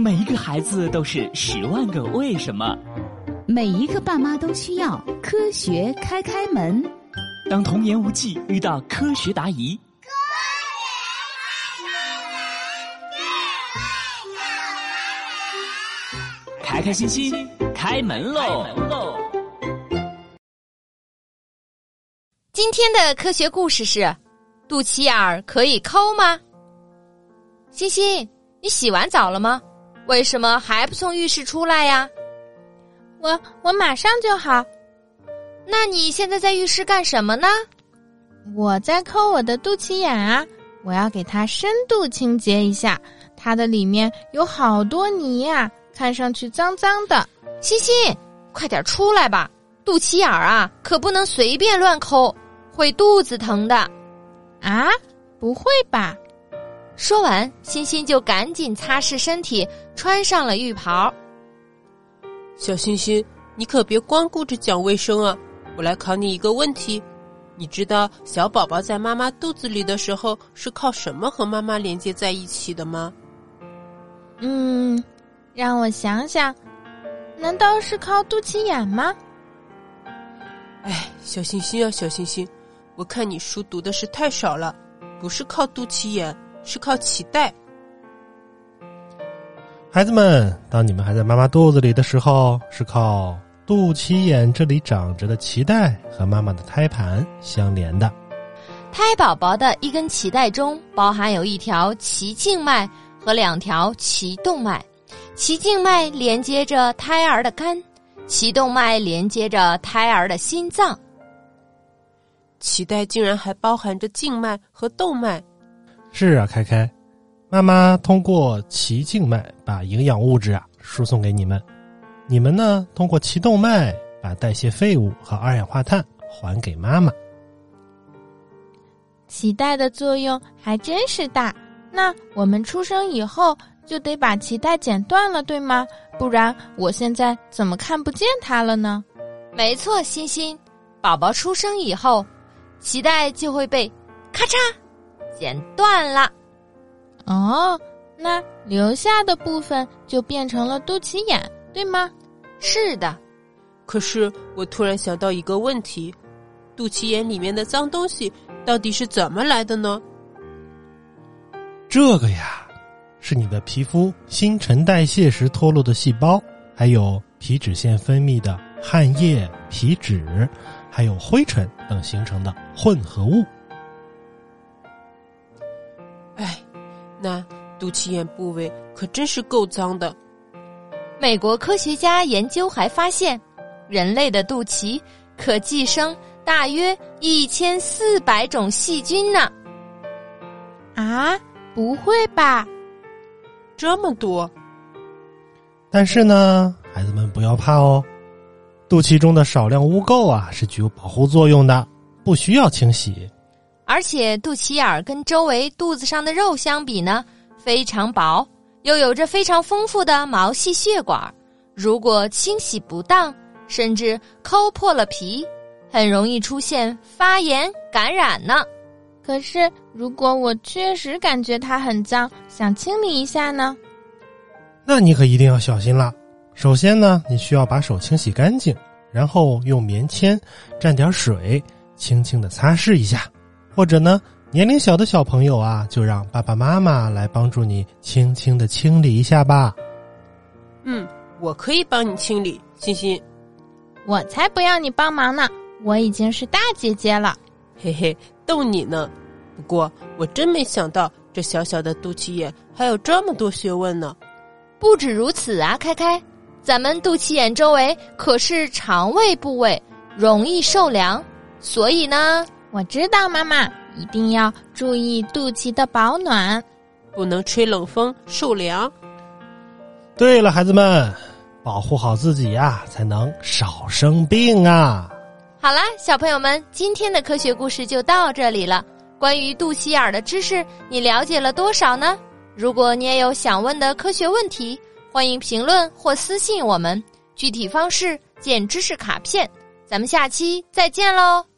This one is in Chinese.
每一个孩子都是十万个为什么，每一个爸妈都需要科学开开门。当童言无忌遇到科学答疑，开开心心开门喽！今天的科学故事是：肚脐眼儿可以抠吗？欣欣，你洗完澡了吗？为什么还不从浴室出来呀？我我马上就好。那你现在在浴室干什么呢？我在抠我的肚脐眼啊！我要给它深度清洁一下，它的里面有好多泥呀，看上去脏脏的。欣欣，快点出来吧！肚脐眼儿啊，可不能随便乱抠，会肚子疼的。啊？不会吧？说完，欣欣就赶紧擦拭身体，穿上了浴袍。小欣欣，你可别光顾着讲卫生啊！我来考你一个问题：你知道小宝宝在妈妈肚子里的时候是靠什么和妈妈连接在一起的吗？嗯，让我想想，难道是靠肚脐眼吗？哎，小星星啊，小星星，我看你书读的是太少了，不是靠肚脐眼。是靠脐带。孩子们，当你们还在妈妈肚子里的时候，是靠肚脐眼这里长着的脐带和妈妈的胎盘相连的。胎宝宝的一根脐带中包含有一条脐静脉和两条脐动脉，脐静脉连接着胎儿的肝，脐动脉连接着胎儿的心脏。脐带竟然还包含着静脉和动脉。是啊，开开，妈妈通过脐静脉把营养物质啊输送给你们，你们呢通过脐动脉把代谢废物和二氧化碳还给妈妈。脐带的作用还真是大，那我们出生以后就得把脐带剪断了，对吗？不然我现在怎么看不见它了呢？没错，欣欣，宝宝出生以后，脐带就会被咔嚓。剪断了，哦，那留下的部分就变成了肚脐眼，对吗？是的。可是我突然想到一个问题：肚脐眼里面的脏东西到底是怎么来的呢？这个呀，是你的皮肤新陈代谢时脱落的细胞，还有皮脂腺分泌的汗液、皮脂，还有灰尘等形成的混合物。那肚脐眼部位可真是够脏的。美国科学家研究还发现，人类的肚脐可寄生大约一千四百种细菌呢。啊，不会吧？这么多？但是呢，孩子们不要怕哦，肚脐中的少量污垢啊是具有保护作用的，不需要清洗。而且肚脐眼儿跟周围肚子上的肉相比呢，非常薄，又有着非常丰富的毛细血管。如果清洗不当，甚至抠破了皮，很容易出现发炎感染呢。可是，如果我确实感觉它很脏，想清理一下呢？那你可一定要小心了。首先呢，你需要把手清洗干净，然后用棉签蘸点水，轻轻的擦拭一下。或者呢，年龄小的小朋友啊，就让爸爸妈妈来帮助你轻轻的清理一下吧。嗯，我可以帮你清理，欣欣。我才不要你帮忙呢，我已经是大姐姐了。嘿嘿，逗你呢。不过我真没想到，这小小的肚脐眼还有这么多学问呢。不止如此啊，开开，咱们肚脐眼周围可是肠胃部位，容易受凉，所以呢。我知道，妈妈一定要注意肚脐的保暖，不能吹冷风受凉。对了，孩子们，保护好自己呀，才能少生病啊！好啦，小朋友们，今天的科学故事就到这里了。关于肚脐眼的知识，你了解了多少呢？如果你也有想问的科学问题，欢迎评论或私信我们，具体方式见知识卡片。咱们下期再见喽！